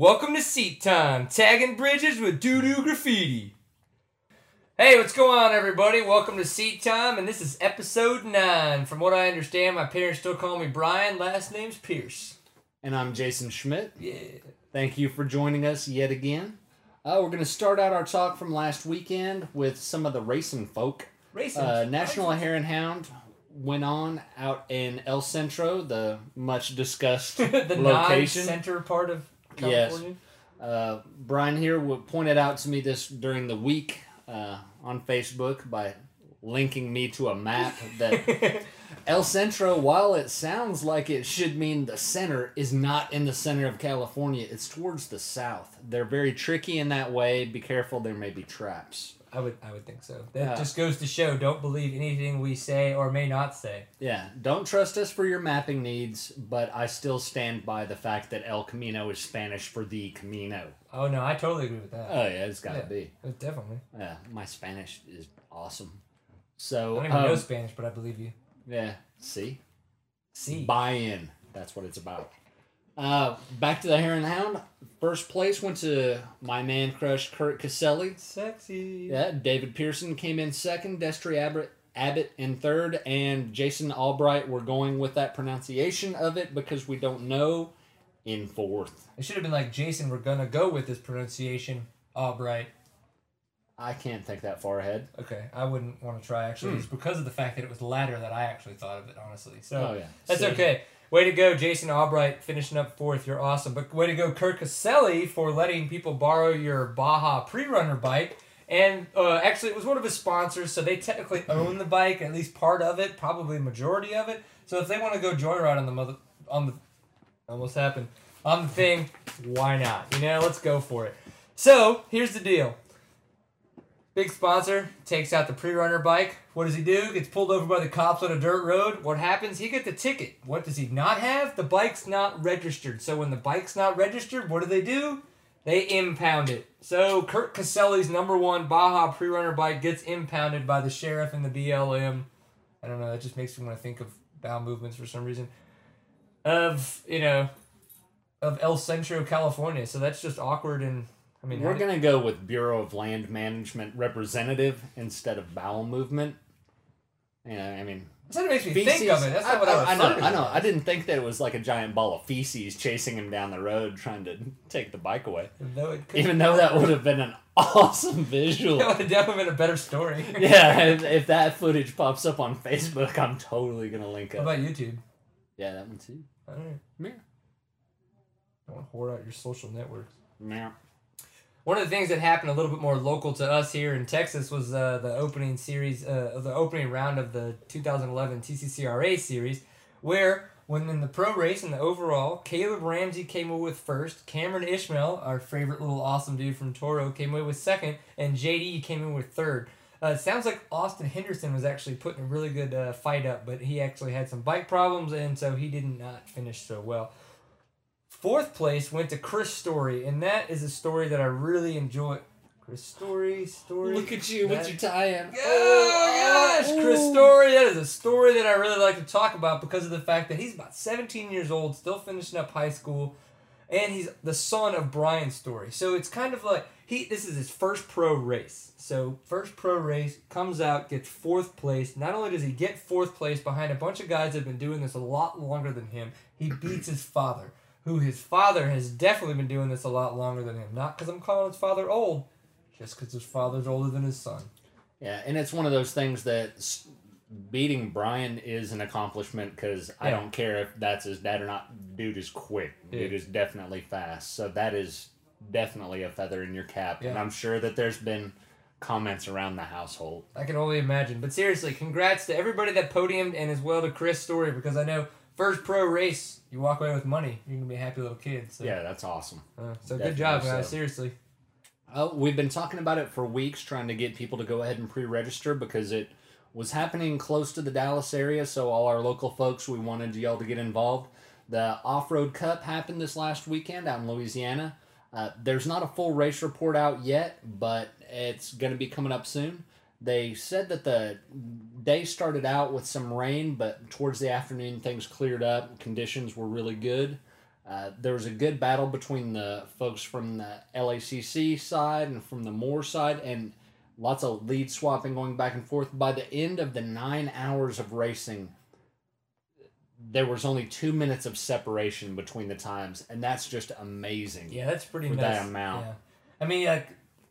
Welcome to Seat Time, tagging bridges with doo doo graffiti. Hey, what's going on, everybody? Welcome to Seat Time, and this is episode 9. From what I understand, my parents still call me Brian, last name's Pierce. And I'm Jason Schmidt. Yeah. Thank you for joining us yet again. Uh, we're going to start out our talk from last weekend with some of the racing folk. Racing. Uh, National Hare and Hound went on out in El Centro, the much discussed the location. non-center part of Yes. Uh, Brian here pointed out to me this during the week uh, on Facebook by linking me to a map that El Centro, while it sounds like it should mean the center, is not in the center of California. It's towards the south. They're very tricky in that way. Be careful, there may be traps. I would, I would think so. That just goes to show: don't believe anything we say or may not say. Yeah, don't trust us for your mapping needs, but I still stand by the fact that El Camino is Spanish for the Camino. Oh no, I totally agree with that. Oh, yeah, it's gotta Yeah. be. Definitely. Yeah, my Spanish is awesome. So I don't even um, know Spanish, but I believe you. yeah, see? See. Buy in. That's what it's about. Uh, back to the Hare and Hound. First place went to my man crush Kurt Caselli. Sexy. Yeah, David Pearson came in second. Destry Abbott, Abbott in third, and Jason Albright. We're going with that pronunciation of it because we don't know. In fourth, It should have been like Jason. We're gonna go with this pronunciation. Albright. I can't think that far ahead. Okay, I wouldn't want to try actually. It's because of the fact that it was latter that I actually thought of it honestly. So Oh, yeah. that's See? okay. Way to go, Jason Albright, finishing up fourth. You're awesome. But way to go, Kirk Caselli, for letting people borrow your Baja pre-runner bike. And uh, actually, it was one of his sponsors, so they technically own the bike, at least part of it, probably majority of it. So if they want to go joyride on the mother on the almost happened on the thing, why not? You know, let's go for it. So here's the deal. Big sponsor takes out the pre-runner bike. What does he do? Gets pulled over by the cops on a dirt road. What happens? He gets the ticket. What does he not have? The bike's not registered. So when the bike's not registered, what do they do? They impound it. So Kurt Caselli's number one Baja pre-runner bike gets impounded by the sheriff and the BLM. I don't know. That just makes me want to think of bowel movements for some reason. Of you know, of El Centro, California. So that's just awkward and. I mean, We're gonna go with Bureau of Land Management representative instead of bowel movement. Yeah, I mean, That's what it makes me feces. think of it. That's not what I, I, I know. I know. I didn't think that it was like a giant ball of feces chasing him down the road, trying to take the bike away. Though it could, Even though that would have been an awesome visual. that would have definitely been a better story. yeah, if, if that footage pops up on Facebook, I'm totally gonna link What up. about YouTube? Yeah, that one too. All right. Yeah. Don't want to whore out your social networks. Yeah. One of the things that happened a little bit more local to us here in Texas was uh, the opening series, uh, the opening round of the 2011 TCCRA series, where when in the pro race and the overall, Caleb Ramsey came away with first, Cameron Ishmael, our favorite little awesome dude from Toro, came away with second, and JD came in with third. Uh, it sounds like Austin Henderson was actually putting a really good uh, fight up, but he actually had some bike problems, and so he did not finish so well. Fourth place went to Chris Story, and that is a story that I really enjoy. Chris Story, Story. Look at you with your tie-in. Oh, my gosh, oh. Chris Story. That is a story that I really like to talk about because of the fact that he's about 17 years old, still finishing up high school, and he's the son of Brian Story. So it's kind of like he. This is his first pro race. So first pro race comes out, gets fourth place. Not only does he get fourth place behind a bunch of guys that have been doing this a lot longer than him, he beats his father, who his father has definitely been doing this a lot longer than him. Not because I'm calling his father old, just because his father's older than his son. Yeah, and it's one of those things that beating Brian is an accomplishment because I don't care if that's his dad or not. Dude is quick. Dude Yeah. is definitely fast. So that is definitely a feather in your cap. And I'm sure that there's been comments around the household. I can only imagine. But seriously, congrats to everybody that podiumed and as well to Chris Story because I know first pro race, you walk away with money. You're gonna be a happy little kid. So, Yeah, that's awesome. uh, so Definitely good job, guys. so. Seriously. Oh, we've been talking about it for weeks, trying to get people to go ahead and pre-register because it was happening close to the Dallas area. So all our local folks, we wanted y'all to get involved. The Off-Road Cup happened this last weekend out in Louisiana. Uh, there's not a full race report out yet, but it's going to be coming up soon. They said that the day started out with some rain, but towards the afternoon things cleared up. Conditions were really good. Uh, there was a good battle between the folks from the LACC side and from the Moore side, and lots of lead swapping going back and forth. By the end of the nine hours of racing, there was only two minutes of separation between the times, and that's just amazing. Yeah, that's pretty For nice. that amount. Yeah. I mean, like,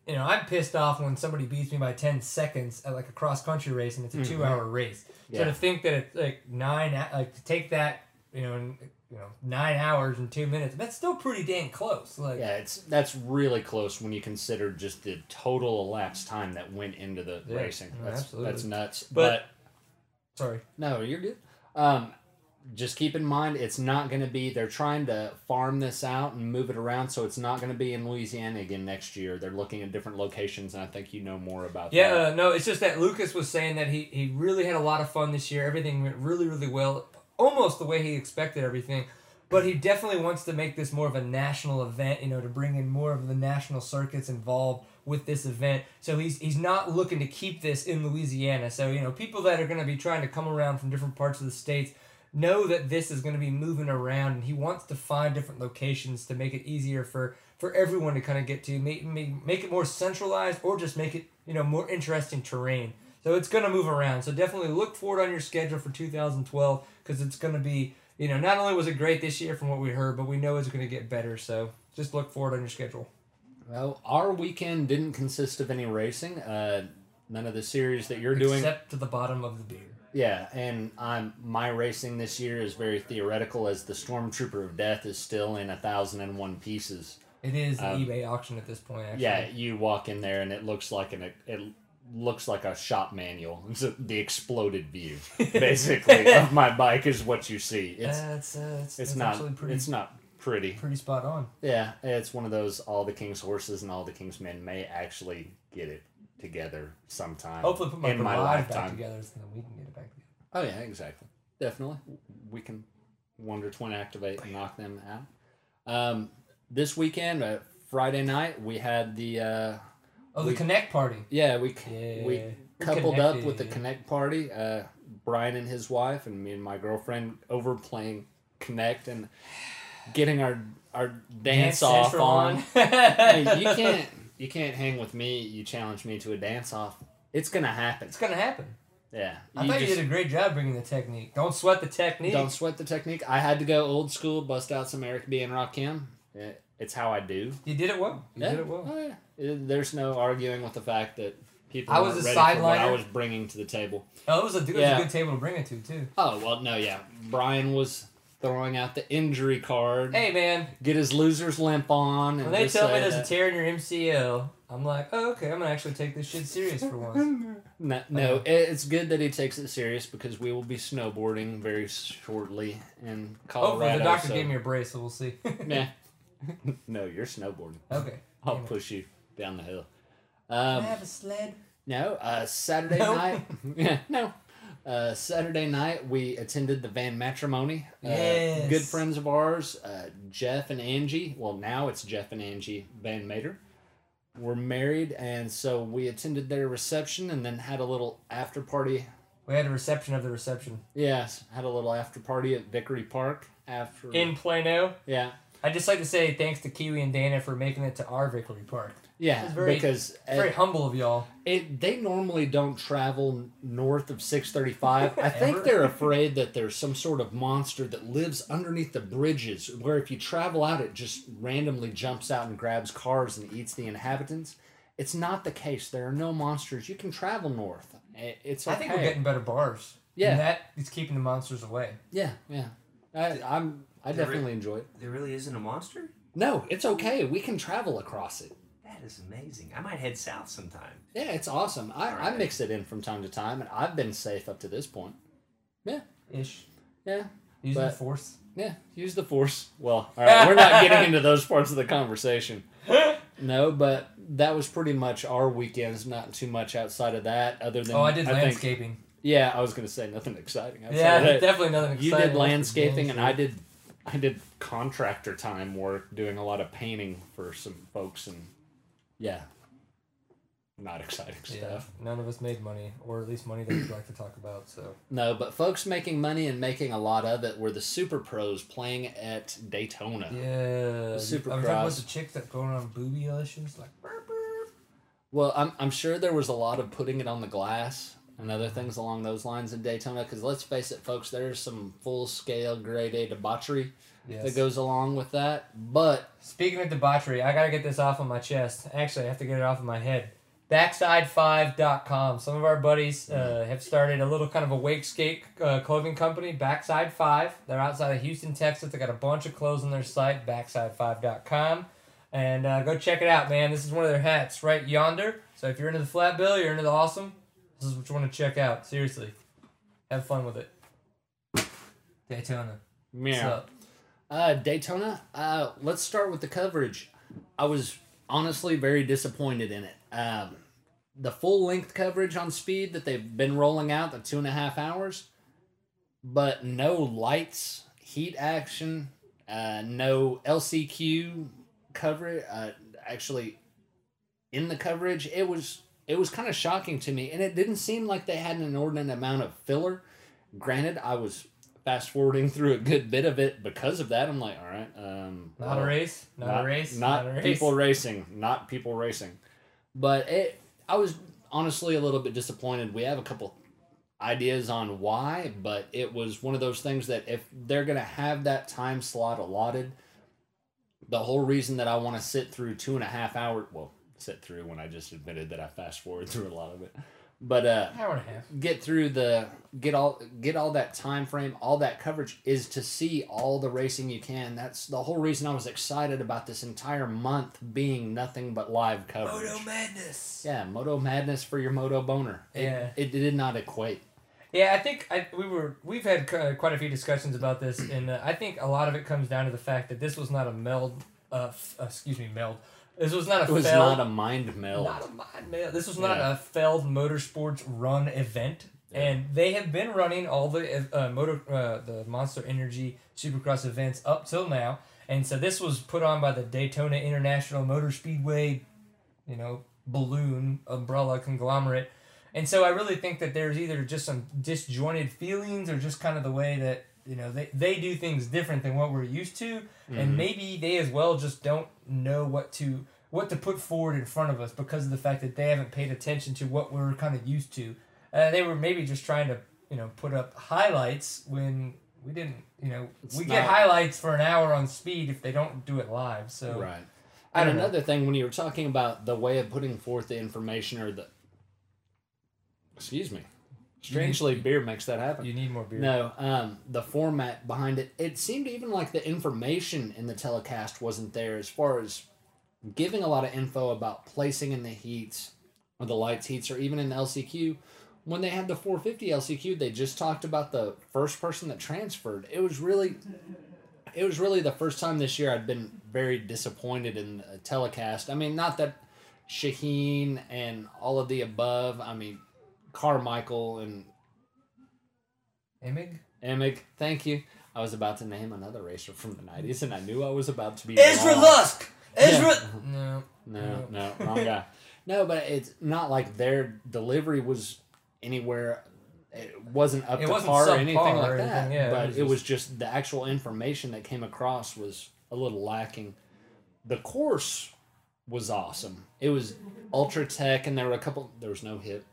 you know, I'm pissed off when somebody beats me by 10 seconds at like a cross country race and it's a Mhm. two hour race. So to think that it's like nine, like to take that, you know, you know, nine hours and two minutes, that's still pretty dang close. Like, Yeah, it's that's really close when you consider just the total elapsed time that went into the Yeah, racing. That's absolutely. that's nuts. But- but sorry. No, you're good. Um, just keep in mind, it's not going to be. They're trying to farm this out and move it around, so it's not going to be in Louisiana again next year. They're looking at different locations, and I think you know more about Yeah, that. uh, no, it's just that Lucas was saying that he, he really had a lot of fun this year. Everything went really, really well, almost the way he expected everything. But he definitely wants to make this more of a national event, you know, to bring in more of the national circuits involved with this event. So he's he's not looking to keep this in Louisiana. So, you know, people that are going to be trying to come around from different parts of the states know that this is going to be moving around and he wants to find different locations to make it easier for for everyone to kind of get to make, make, make it more centralized or just make it you know more interesting terrain so it's going to move around so definitely look forward on your schedule for 2012 because it's going to be you know not only was it great this year from what we heard but we know it's going to get better so just look forward on your schedule Well, our weekend didn't consist of any racing. Uh, none of the series that you're doing. except to the bottom of the beer Yeah, and I'm my racing this year is very theoretical, as the Stormtrooper of Death is still in a thousand and one pieces. it is an Um, ebay auction at this point actually Yeah, you walk in there and it looks like an it looks like a shop manual. It's a, the exploded view, basically, of my bike is what you see. It's that's uh, it's, it's not pretty it's not pretty. pretty spot on Yeah, it's one of those all the king's horses and all the king's men may actually get it together sometime. hopefully put my in my garage back lifetime. together so then we can get it back together Oh yeah, exactly. Definitely, we can Wonder Twin activate and knock them out. Um, this weekend, uh, Friday night, we had the uh, oh the We- Kinect party yeah we yeah we coupled up with the connected. Kinect party. Uh, Brian and his wife and me and my girlfriend over playing Kinect and getting our our dance, off Central on. on. Hey, you can't you can't hang with me. You challenge me to a dance off. It's gonna happen. It's gonna happen. Yeah, I thought you did a great job bringing the technique. Don't sweat the technique. Don't sweat the technique. I had to go old school, bust out some Eric B and Rakim. It, it's how I do. You did it well. You yeah. did it well. Oh, yeah. It- there's no arguing with the fact that people I was a what I was bringing to the table. Oh, it was a, it was Yeah. a good table to bring it to too. Oh well, no, yeah. Brian was throwing out the injury card. Hey man, Get his loser's limp on. And when they tell me say there's a tear in your MCL, I'm like, oh okay, I'm gonna actually take this shit serious for once. No, no, it- it's good that he takes it serious because we will be snowboarding very shortly in Colorado. Hopefully the doctor so- gave me a brace, so we'll see. Yeah. no, you're snowboarding. okay. I'll Damn it. push you down the hill. Can I Um, have a sled? no, uh, Saturday No. night. yeah, no. Uh, Saturday night, we attended the Van Matrimony. Uh, Yes. Good friends of ours, uh, Jeff and Angie. Well, now it's Jeff and Angie Van Mater. Were married, and so we attended their reception and then had a little after party. We had a reception of the reception Yes, had a little after party at Vickery Park after. in Plano. yeah, I'd just like to say thanks to Kiwi and Dana for making it to our Vickery Park. Yeah, very- because It's very humble of y'all. It they normally don't travel north of 635. I think they're afraid that there's some sort of monster that lives underneath the bridges where if you travel out it just randomly jumps out and grabs cars and eats the inhabitants. It's not the case. There are no monsters. You can travel north. I- It's okay. I think we're getting better bars. Yeah. And that is keeping the monsters away. Yeah, yeah. I, I'm I There definitely enjoy it. There really isn't a monster? No, it's okay. We can travel across it. That is amazing. I might head south sometime. Yeah, it's awesome. I, I mix it in from time to time, and I've been safe up to this point. Yeah. Ish. Yeah, Using the force. Yeah, use the force. Well, all right, we're not getting into those parts of the conversation. No, but that was pretty much our weekends. Not too much outside of that, other than Oh, I did think- landscaping. yeah, I was gonna say nothing exciting. Outside yeah, of that. definitely nothing exciting. you did landscaping, and I did, I did contractor time work, doing a lot of painting for some folks, and yeah, not exciting stuff. Yeah, stuff. none of us made money, or at least money that we'd like to talk about. So No, but folks making money and making a lot of it were the super pros playing at Daytona. yeah, Supercross. I'm talking about the chick that going on booby illusions, like burp, burp. Well, I'm, I'm sure there was a lot of putting it on the glass and other things along those lines in Daytona. Because let's face it, folks, there's some full scale grade A debauchery Yes. that goes along with that. But Speaking of debauchery, I gotta get this off of my chest. Actually, I have to get it off of my head. Backside5.com. Some of our buddies uh, have started a little kind of a wakeskate uh, clothing company, Backside 5. They're outside of Houston, Texas. They got a bunch of clothes on their site, backside5.com. And uh, go check it out, man. This is one of their hats right yonder. So if you're into the flat bill, you're into the awesome, this is what you want to check out. Seriously. Have fun with it. Daytona. What's yeah, up? Uh, Daytona. Uh, let's start with the coverage. I was honestly very disappointed in it. Um, the full length coverage on speed that they've been rolling out, the two and a half hours, but no lights, heat action, uh, no LCQ coverage. Uh, actually, in the coverage, it was it was kind of shocking to me, and it didn't seem like they had an inordinate amount of filler. Granted, I was fast forwarding through a good bit of it because of that. I'm like, all right, um, Not a race? Not, a race? not, a race? people racing, not people racing. But it, I was honestly a little bit disappointed. We have a couple ideas on why, but it was one of those things that if they're gonna have that time slot allotted, the whole reason that I want to sit through two and a half hours, well, sit through when I just admitted that I fast forward through a lot of it, but uh, Hour and a half. get through the get all get all that time frame all that coverage is to see all the racing you can that's the whole reason i was excited about this entire month being nothing but live coverage Moto Madness. yeah moto madness for your moto boner It- Yeah. it, did not equate Yeah, I think I, we were we've had uh, quite a few discussions about this, and uh, I think a lot of it comes down to the fact that this was not a meld. Uh, f- uh, excuse me, meld. This was not a it was Feld, not a mind meld not a mind meld. This was not Yeah. a Feld Motorsports run event, and they have been running all the uh, motor uh, the Monster Energy Supercross events up till now, and so this was put on by the Daytona International Motor Speedway, you know, balloon umbrella conglomerate. And so I really think that there's either just some disjointed feelings or just kind of the way that, you know, they, they do things different than what we're used to. And maybe they as well just don't know what to what to put forward in front of us because of the fact that they haven't paid attention to what we're kind of used to. Uh, they were maybe just trying to, you know, put up highlights when we didn't, you know, It's we get highlights for an hour on speed if they don't do it live. So right and know. another thing when you were talking about the way of putting forth the information or the excuse me strangely beer makes that happen you need more beer. No, um, the format behind it. It seemed even like the information in the telecast wasn't there as far as giving a lot of info about placing in the heats or the lights heats or even in the LCQ. When they had the 450 LCQ, they just talked about the first person that transferred. It was really, it was really the first time this year I'd been very disappointed in the telecast. I mean, not that Sheheen and all of the above. I mean, Carmichael and Emig? Emig, thank you. I was about to name another racer from the '90s, and I knew I was about to be Ezra wrong. Lusk! Ezra! Yeah. No. No, no, wrong guy. No, but it's not like their delivery was anywhere. It wasn't up It to wasn't par or subpar anything or like that. anything, yeah, it but was it was just the actual information that came across was a little lacking. The course was awesome. It was ultra tech, and there were a couple. There was no hit.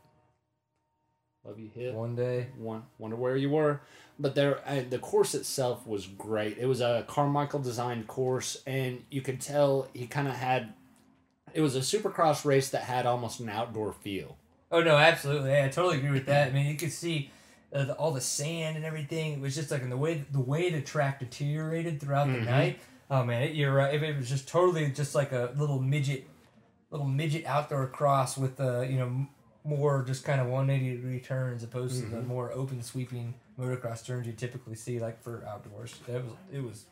Love you, hit. One day. One, wonder where you were. But there, uh, the course itself was great. It was a Carmichael designed course, and you could tell he kind of had. It was a supercross race that had almost an outdoor feel. Oh no, absolutely. Yeah, I totally agree with that. I mean, you could see uh, the, all the sand and everything. It was just like in the way the way the track deteriorated throughout the Mhm. night. Oh man, it, you're right. It, it was just totally just like a little midget, little midget outdoor cross with uh, you know m- more just kind of 180 degree turns opposed to the Mm-hmm. more open sweeping motocross turns you typically see like for outdoors. That was it was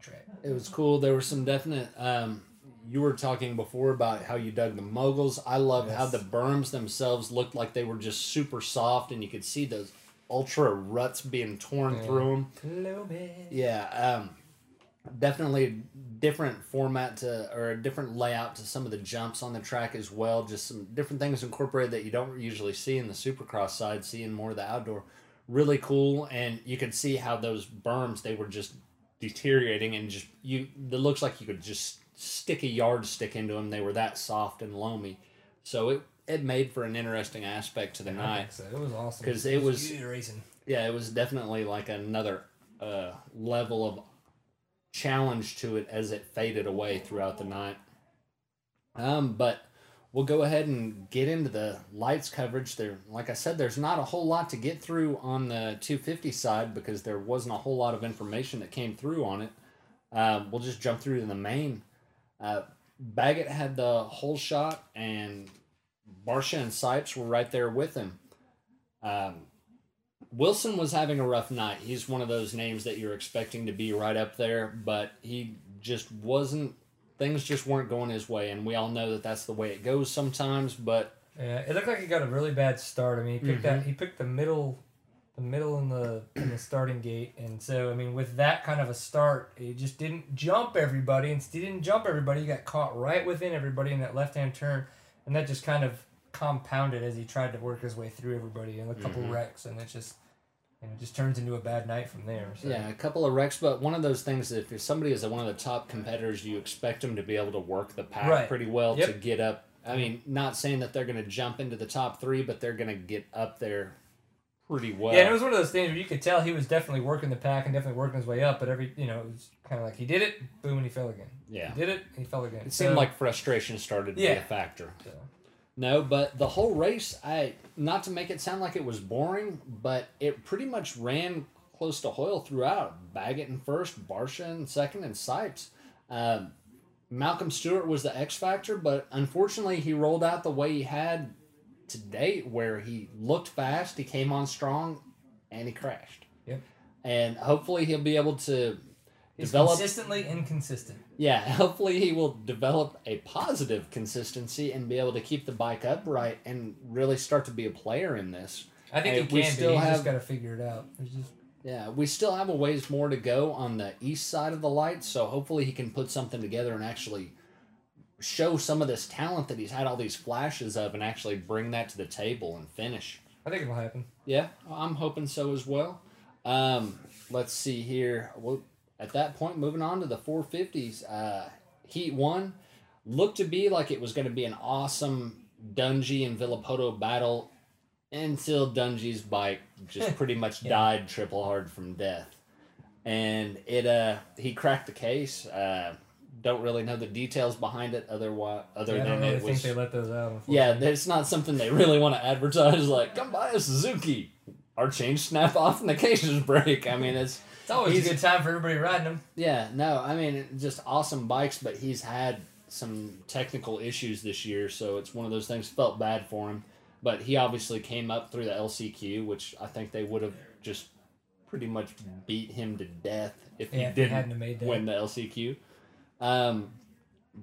track. It was cool. There were some definite. Um, you were talking before about how you dug the moguls. I love how the berms themselves looked like they were just super soft, and you could see those ultra ruts being torn Yeah. through them. Hello, man. Yeah, um, definitely a different format to or a different layout to some of the jumps on the track as well. Just some different things incorporated that you don't usually see in the Supercross side. Seeing more of the outdoor, really cool, and you could see how those berms they were just deteriorating and just you. It looks like you could just stick a yardstick into them. They were that soft and loamy, so it it made for an interesting aspect to the I night. so. It was awesome 'Cause it was- good racing. Yeah, it was definitely like another uh, level of challenge to it as it faded away throughout the night. Um, but we'll go ahead and get into the lights coverage. There, like I said, there's not a whole lot to get through on the 250 side because there wasn't a whole lot of information that came through on it. Uh, we'll just jump through to the main. Uh, Baggett had the whole shot, and Barcia and Sipes were right there with him. Um, Wilson was having a rough night. He's one of those names that you're expecting to be right up there, but he just wasn't. Things just weren't going his way, and we all know that that's the way it goes sometimes. But Yeah, it looked like he got a really bad start. I mean, he picked that he picked the middle, the middle in the in the starting gate, and so I mean, with that kind of a start, he just didn't jump everybody, and he didn't jump everybody. He got caught right within everybody in that left hand turn, and that just kind of compounded as he tried to work his way through everybody, and a couple Mhm. wrecks, and it just. And it just turns into a bad night from there. So. yeah, a couple of wrecks. But one of those things that if somebody is one of the top competitors, you expect them to be able to work the pack Right. pretty well Yep. to get up. I mean, not saying that they're going to jump into the top three, but they're going to get up there pretty well. Yeah, and it was one of those things where you could tell he was definitely working the pack and definitely working his way up, but every you know it was kind of like he did it, boom, and he fell again. yeah. He did it, and he fell again. It seemed like frustration started to be a factor. so. No, but the whole race, I not to make it sound like it was boring, but it pretty much ran close to Hoyle throughout. Baggett in first, Barcia in second, and Sipes. Um, Malcolm Stewart was the X factor, but unfortunately, he rolled out the way he had to date, where he looked fast, he came on strong, and he crashed. Yep. And hopefully, he'll be able to He's develop consistently inconsistent. yeah, hopefully he will develop a positive consistency and be able to keep the bike upright and really start to be a player in this. I think Hey, he we can still have- just got to figure it out. Just Yeah, we still have a ways more to go on the east side of the lights, so hopefully he can put something together and actually show some of this talent that he's had all these flashes of and actually bring that to the table and finish. I think it'll happen. Yeah, I'm hoping so as well. Um, let's see here. Well, at that point, moving on to the 450s, uh, Heat 1 looked to be like it was going to be an awesome Dungey and Villopoto battle until Dungey's bike just pretty much Yeah. died triple hard from death. And it uh he cracked the case. Uh, don't really know the details behind it otherwise other Yeah, I than don't really it think was they let those out. yeah, it's not something they really want to advertise. Like, come buy a Suzuki. Our chains snap off and the cases break. I mean, it's it's always he's- a good time for everybody riding them. yeah, no, I mean, just awesome bikes. But he's had some technical issues this year, so it's one of those things. Felt bad for him, but he obviously came up through the LCQ, which I think they would have just pretty much beat him to death if Yeah, he didn't hadn't have made that. win the LCQ. Um,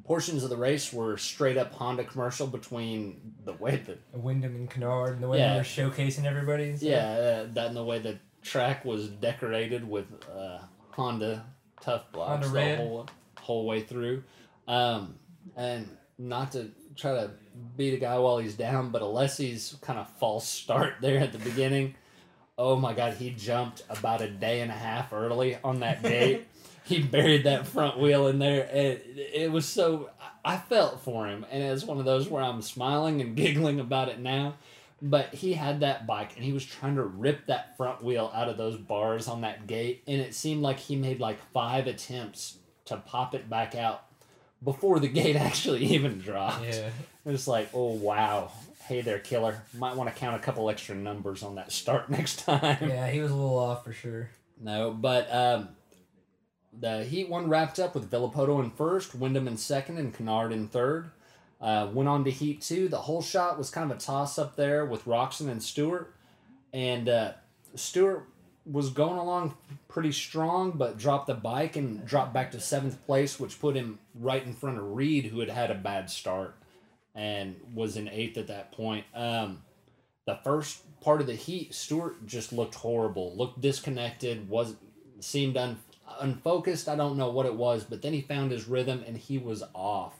portions of the race were straight up Honda commercial between the way that Windham and Canard and the way Yeah. they were showcasing everybody. and stuff. yeah uh, that and the way the track was decorated with uh, Honda tough blocks Honda the red. whole whole way through, um, and not to try to beat a guy while he's down, but Alessi's kind of false start there at the beginning. Oh my God, he jumped about a day and a half early on that gate. he buried that front wheel in there. And it, it was so. I felt for him, and it's one of those where I'm smiling and giggling about it now. But he had that bike, and he was trying to rip that front wheel out of those bars on that gate, and it seemed like he made like five attempts to pop it back out before the gate actually even dropped. Yeah. It's like, oh wow, hey there, killer. Might want to count a couple extra numbers on that start next time. Yeah, he was a little off for sure. No, but um, the Heat one wrapped up with Villopoto in first, Windham in second, and Canard in third. Uh, went on to Heat two. The whole shot was kind of a toss up there with Roczen and Stewart, and uh, Stewart was going along pretty strong, but dropped the bike and dropped back to seventh place, which put him right in front of Reed, who had had a bad start and was in eighth at that point. Um, the first part of the heat, Stewart just looked horrible, looked disconnected, was seemed un, unfocused. I don't know what it was, but then he found his rhythm and he was off.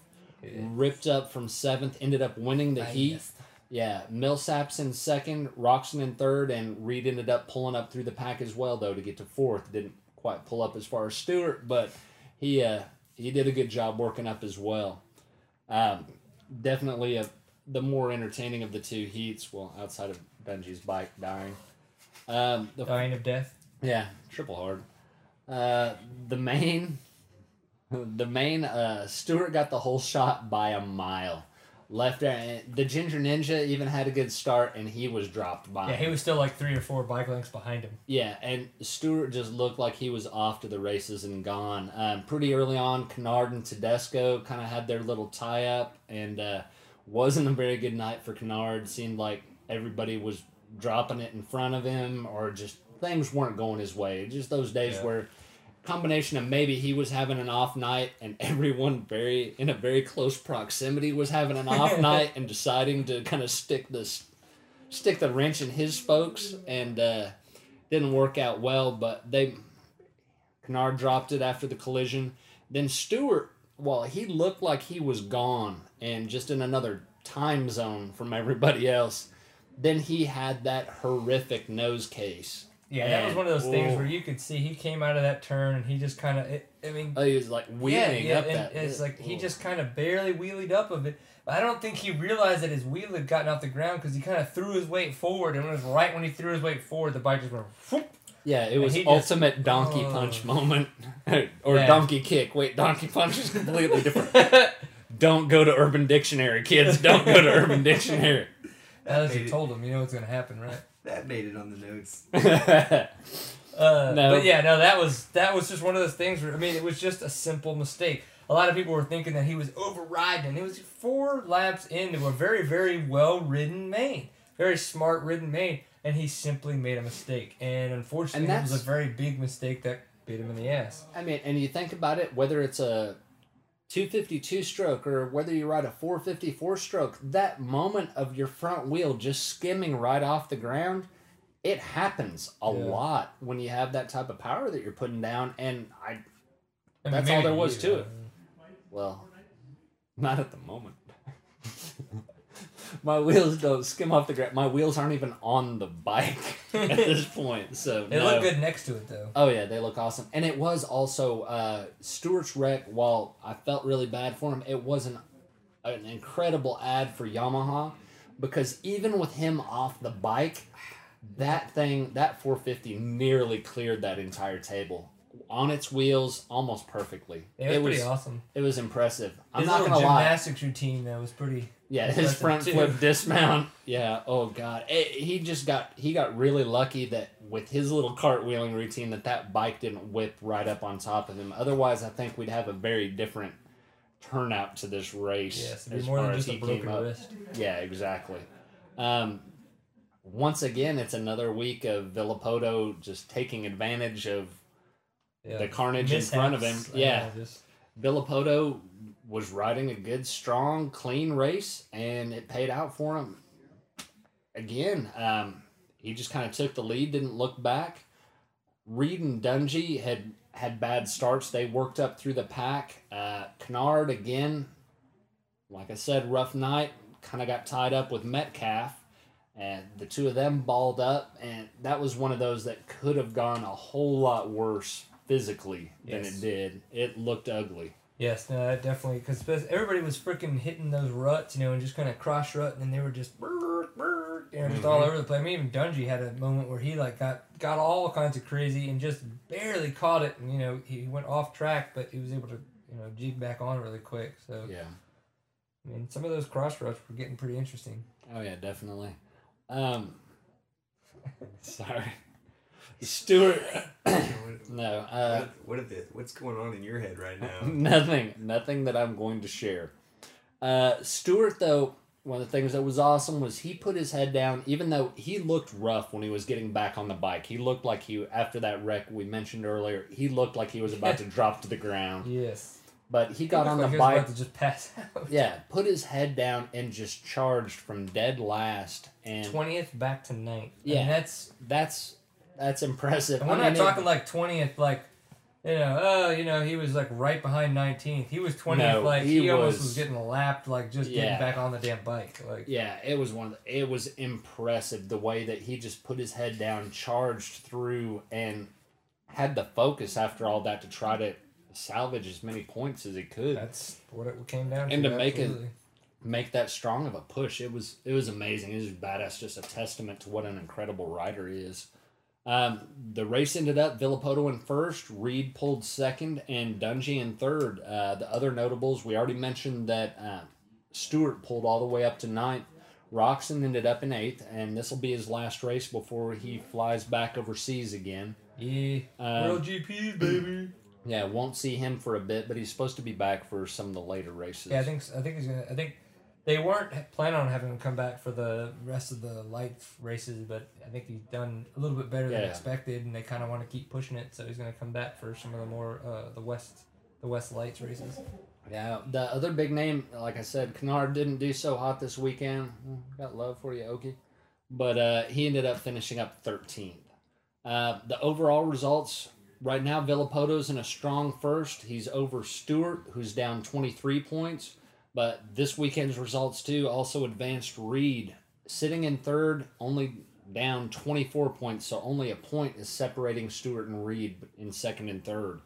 Ripped up from seventh, ended up winning the heat. Yeah, Millsaps in second, Roczen in third, and Reed ended up pulling up through the pack as well, though, to get to fourth. Didn't quite pull up as far as Stewart, but he uh, he did a good job working up as well. Um, definitely a, the more entertaining of the two heats, well, outside of Benji's bike dying. Um, the Dying of death. yeah, triple hard. Uh, the main, the main. Uh, Stewart got the whole shot by a mile. Left uh, the Ginger Ninja even had a good start, and he was dropped by. Yeah, he was still like three or four bike lengths behind him. Yeah, and Stewart just looked like he was off to the races and gone. Um, pretty early on, Canard and Tedesco kind of had their little tie up, and uh, wasn't a very good night for Canard. Seemed like everybody was dropping it in front of him, or just things weren't going his way. Just those days Yeah. where combination of maybe he was having an off night and everyone very in a very close proximity was having an off night and deciding to kind of stick this stick the wrench in his spokes and uh, didn't work out well but they Canard dropped it after the collision. Then Stewart well he looked like he was gone and just in another time zone from everybody else then he had that horrific nose case Yeah, that was one of those things oh. where you could see he came out of that turn and he just kind of. I mean, Oh, he was like wheeling yeah, up and that. it's like he oh. just kind of barely wheelied up of it. But I don't think he realized that his wheel had gotten off the ground because he kind of threw his weight forward, and it was right when he threw his weight forward, the bike just went. whoop. Yeah, it was he just- ultimate donkey Oh. punch moment, or Yeah. donkey kick. Wait, donkey punch is completely different. Don't go to Urban Dictionary, kids. Don't go to Urban Dictionary. As you Made told him, you know what's gonna happen, right? That made it on the notes. Uh, No. But yeah, no, that was that was just one of those things where I mean, it was just a simple mistake. A lot of people were thinking that he was overriding, it was four laps into a very, very well ridden main, very smart ridden main, and he simply made a mistake. And unfortunately, And it was a very big mistake that bit him in the ass. I mean, and you think about it, whether it's a 252 stroke or whether you ride a 454 stroke, that moment of your front wheel just skimming right off the ground, it happens a Yeah. lot when you have that type of power that you're putting down. And I mean, That's all there was you, to it. Well, not at the moment. my wheels don't skim off the ground. My wheels aren't even on the bike at this point. So They no. look good next to it though. Oh yeah, they look awesome. And it was also uh, Stewart's wreck. While I felt really bad for him, it was an an incredible ad for Yamaha because even with him off the bike, that thing that 450 nearly cleared that entire table on its wheels almost perfectly. It was it was pretty awesome. it was impressive. I'm His not gonna lie. gymnastics routine though was pretty. Yeah, his front too. flip dismount. Yeah. Oh god, It- he just got he got really lucky that with his little cartwheeling routine that that bike didn't whip right up on top of him. Otherwise, I think we'd have a very different turnout to this race. Yes, it'd be more than just a broken wrist. Yeah, exactly. Um, once again, it's another week of Villopoto just taking advantage of Yeah. the carnage in front of him. Mishaps, Yeah, just Villopoto was riding a good, strong, clean race, and it paid out for him. Again, um, he just kind of took the lead, didn't look back. Reed and Dungey had had bad starts. They worked up through the pack. Uh, Canard again, like I said, rough night. Kind of got tied up with Metcalf, and the two of them balled up, and that was one of those that could have gone a whole lot worse physically than Yes. it did. It looked ugly. Yes, no, that definitely because everybody was freaking hitting those ruts, you know, and just kind of cross rutting, and they were just, brr, brr, you know, just all Mhm. over the place. I mean, even Dungey had a moment where he like got got all kinds of crazy and just barely caught it, and you know, he went off track, but he was able to, you know, jig back on really quick. So Yeah. I mean, some of those cross ruts were getting pretty interesting. Oh yeah, definitely. Um, sorry, Stewart. no, uh, what, if the, what's going on in your head right now? nothing, nothing that I'm going to share. Uh, Stewart, though, one of the things that was awesome was he put his head down, even though he looked rough when he was getting back on the bike. He looked like he, after that wreck we mentioned earlier, he looked like he was about to drop to the ground. Yes, But he got He on the like he was bike. about to just pass out. Yeah, put his head down and just charged from dead last. And Twentieth back to ninth. Yeah. and that's that's that's impressive. and we're I not mean, it- talking like twentieth, like you know, oh, you know, he was like right behind 19th. He was 20th. No, like he, he almost was- was getting lapped, like just getting back on the damn bike. Like Yeah, it was one. Of the, it was impressive the way that he just put his head down, charged through, and had the focus after all that to try to salvage as many points as he could. that's what it came down to. And to make it- make that strong of a push. It was it was amazing. It was badass. Just a testament to what an incredible rider he is. Um, the race ended up Villopoto in first, Reed pulled second, and Dungey in third. Uh, the other notables we already mentioned that uh, Stewart pulled all the way up to ninth. Roczen ended up in eighth, and this will be his last race before he flies back overseas again. Yeah, Um, World GPs, baby. Yeah, won't see him for a bit, but he's supposed to be back for some of the later races. Yeah, I think I think he's gonna. I think they weren't planning on having him come back for the rest of the light races, but I think he's done a little bit better than Yeah. expected, and they kind of want to keep pushing it. So he's gonna come back for some of the more uh, the west the west lights races. Yeah, the other big name, like I said, Canard didn't do so hot this weekend. Got love for you, Okie. But uh, he ended up finishing up 13th. Uh, the overall results right now, Villopoto's in a strong first. He's over Stewart, who's down 23 points. But this weekend's results, too, also advanced Reed, sitting in third, only down 24 points. So only a point is separating Stewart and Reed in second and third.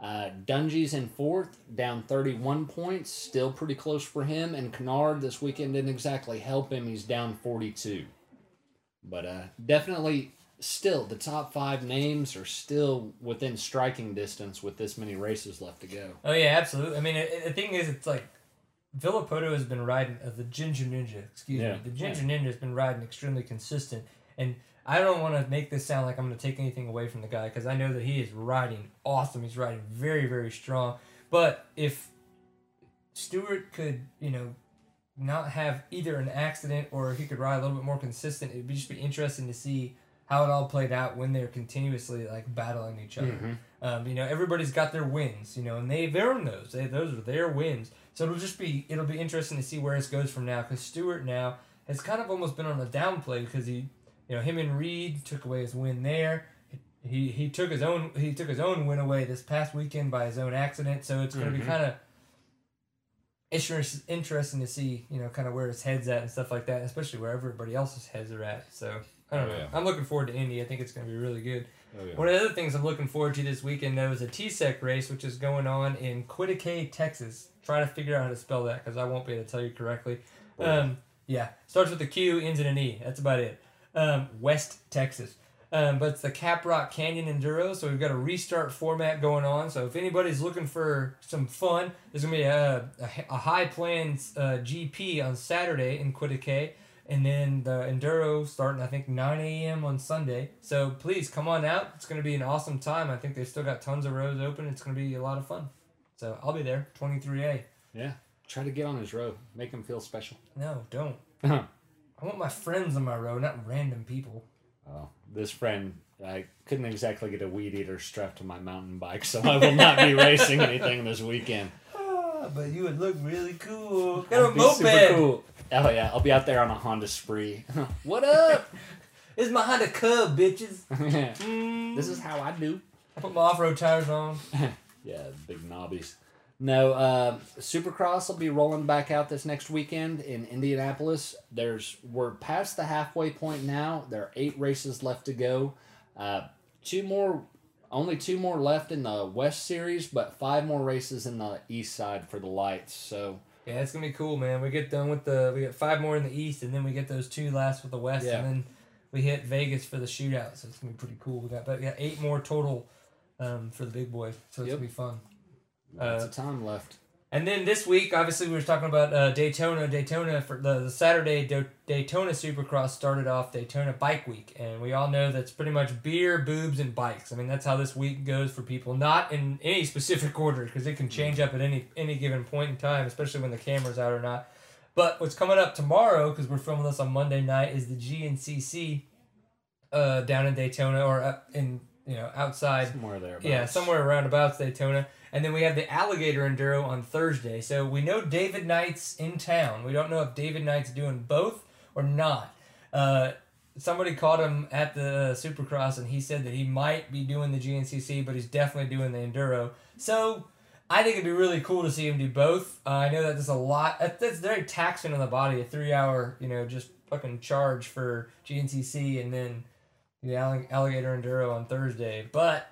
Uh, Dungey's in fourth, down 31 points, still pretty close for him. And Canard this weekend didn't exactly help him. He's down 42. But uh, definitely, still, the top five names are still within striking distance with this many races left to go. Oh yeah, absolutely. I mean, it, the thing is, it's like Villopoto has been riding uh, the Ginger Ninja. Excuse Yeah. me, the Ginger Ninja has been riding extremely consistent, and I don't want to make this sound like I'm going to take anything away from the guy because I know that he is riding awesome. He's riding very very strong. But if Stewart could, you know, not have either an accident or he could ride a little bit more consistent, it'd be just be interesting to see how it all played out when they're continuously like battling each other. Mhm. Um, you know, everybody's got their wins, you know, and they've earned those. They, those are their wins. So it'll just be it'll be interesting to see where this goes from now because Stewart now has kind of almost been on a downplay because he, you know, him and Reed took away his win there. He he took his own he took his own win away this past weekend by his own accident. So it's going to Mhm. be kind of interest, interesting to see, you know, kind of where his head's at and stuff like that, especially where everybody else's heads are at. So I don't Oh, know. yeah. I'm looking forward to Indy. I think it's going to be really good. Oh, yeah. One of the other things I'm looking forward to this weekend, though, is a TSEC race, which is going on in Quitaque, Texas. Try to figure out how to spell that because I won't be able to tell you correctly. Um, yeah, starts with a Q, ends in an E. That's about it. Um, West Texas. Um, but it's the Caprock Canyon Enduro, so we've got a restart format going on. So if anybody's looking for some fun, there's gonna be a, a, a high plains uh, GP on Saturday in Quitaque, and then the enduro starting I think 9 a.m. on Sunday. So please come on out. It's gonna be an awesome time. I think they've still got tons of rows open. It's gonna be a lot of fun. So I'll be there. 23A. Yeah. Try to get on his road. Make him feel special. No, don't. I want my friends on my road, not random people. Oh, this friend, I couldn't exactly get a weed eater strapped to my mountain bike, so I will not be racing anything this weekend. Ah, but you would look really cool. Got a I'd be super moped. cool. Oh yeah, I'll be out there on a Honda Spree. what up? It's my Honda Cub, bitches. this Mm. is how I do. I put my off-road tires on. Yeah, big knobbies. No, uh, Supercross will be rolling back out this next weekend in Indianapolis. There's we're past the halfway point now. There are eight races left to go. Uh, two more, only two more left in the West Series, but five more races in the East side for the lights. So Yeah, it's gonna be cool, man. We get done with the we get five more in the east, and then we get those two last with the west, Yeah. and then we hit Vegas for the shootout. So it's gonna be pretty cool. We got but we got eight more total um, for the big boy. So it's Yep. gonna be fun. lots Uh, of time left. And then this week, obviously, we were talking about uh, Daytona. Daytona for the, the Saturday Do- Daytona Supercross started off Daytona Bike Week, and we all know that's pretty much beer, boobs, and bikes. I mean, that's how this week goes for people. Not in any specific order because it can change up at any any given point in time, especially when the camera's out or not. But what's coming up tomorrow, because we're filming this on Monday night, is the GNCC uh, down in Daytona or up in you know outside Somewhere there. yeah, somewhere around about Daytona. And then we have the Alligator Enduro on Thursday. So we know David Knight's in town. We don't know if David Knight's doing both or not. Uh, somebody caught him at the Supercross, and he said that he might be doing the GNCC, but he's definitely doing the enduro. So I think it'd be really cool to see him do both. Uh, I know that there's a lot. That's very taxing on the body. A three hour, you know, just fucking charge for GNCC, and then the allig- alligator enduro on Thursday. But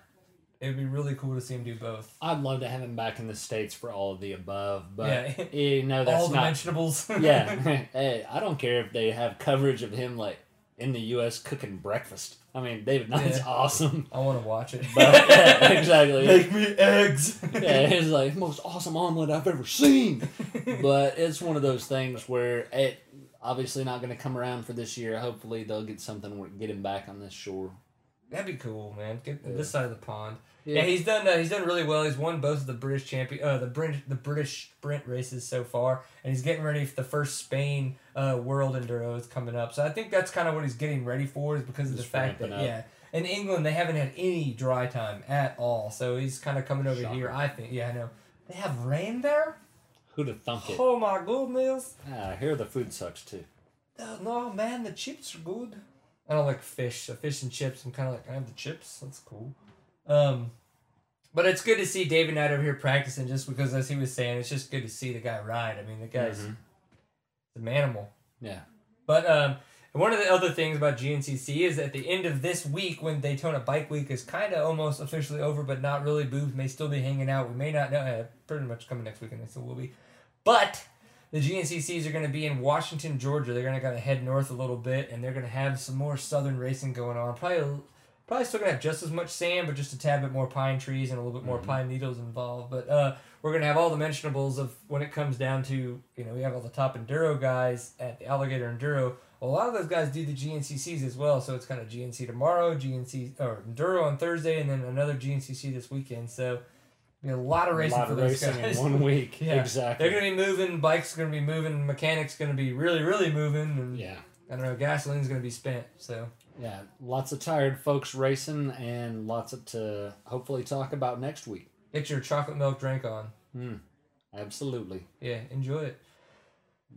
it'd be really cool to see him do both. I'd love to have him back in the states for all of the above, but Yeah. Eh, you know that's All the not. vegetables. yeah, hey, I don't care if they have coverage of him like in the U.S. cooking breakfast. I mean, David Knight's Yeah. awesome. I want to watch it. But yeah, exactly. Make me eggs. yeah, it's like most awesome omelet I've ever seen. But it's one of those things where it obviously not going to come around for this year. Hopefully they'll get something where get him back on this shore. That'd be cool, man. Get Yeah. this side of the pond. Yeah. Yeah, he's done. Uh, he's done really well. He's won both of the British champion, uh, the British, the British sprint races so far, and he's getting ready for the first Spain uh, World Enduro is coming up. So I think that's kind of what he's getting ready for, is because of Just the fact that up. yeah, in England they haven't had any dry time at all. So he's kind of coming over Shocker. here. I think. Yeah, I know. They have rain there. Who'd have thunk it? Oh my goodness. Ah, I hear the food sucks too. Oh, no, man, the chips are good. I don't like fish. So fish and chips. I'm kind of like, I have the chips. That's cool. Um, but it's good to see David Knight over here practicing, just because, as he was saying, it's just good to see the guy ride. I mean, the guy's Mhm. an animal. Yeah. But um, one of the other things about GNCC is at the end of this week, when Daytona Bike Week is kind of almost officially over, but not really. Booths may still be hanging out. We may not know. Uh, pretty much coming next week, and they still will be. But the GNCCs are going to be in Washington, Georgia. They're going to kind of head north a little bit, and they're going to have some more southern racing going on. Probably, probably still going to have just as much sand, but just a tad bit more pine trees and a little bit more Mhm. pine needles involved. But uh, we're going to have all the mentionables of when it comes down to you know we have all the top enduro guys at the Alligator Enduro. Well, a lot of those guys do the GNCCs as well, so it's kind of GNC tomorrow, GNC or Enduro on Thursday, and then another GNCC this weekend. So. Be A lot of racing lot for of those racing guys. in one week. Yeah. Exactly. They're gonna be moving. Bikes gonna be moving. Mechanics gonna be really, really moving, and yeah. I don't know. Gasoline's gonna be spent. So Yeah. Lots of tired folks racing and lots of to hopefully talk about next week. get your chocolate milk drink on. Hmm. Absolutely. Yeah, enjoy it.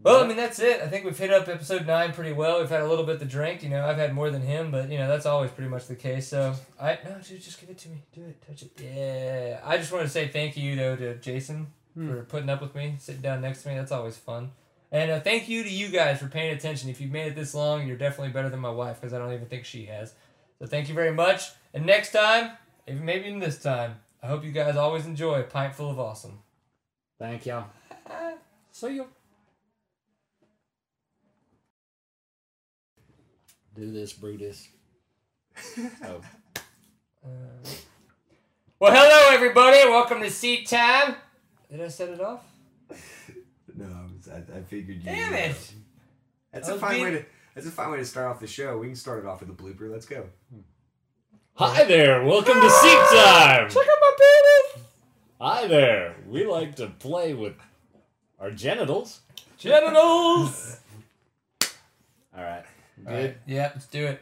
Well, I mean that's it. I think we've hit up episode nine pretty well. We've had a little bit to drink. You know, I've had more than him, but you know that's always pretty much the case. So I no, dude, just give it to me. Do it, touch it. Yeah. I just want to say thank you though to Jason Hmm. for putting up with me, sitting down next to me. That's always fun. And uh, thank you to you guys for paying attention. If you've made it this long, you're definitely better than my wife because I don't even think she has. So thank you very much. And next time, even maybe even this time, I hope you guys always enjoy a pint full of awesome. Thank y'all. See you. Do this, Brutus. oh. Uh, well, hello everybody. Welcome to Seat Time. Did I set it off? No, I, was, I, I figured you. Damn uh, it. That's I a fine being- way to. That's a fine way to start off the show. We can start it off with a blooper. Let's go. Hi there. Welcome to Seat Time. Check out my penis. Hi there. We like to play with our genitals. Genitals. All right. Good. Right. Yeah, let's do it.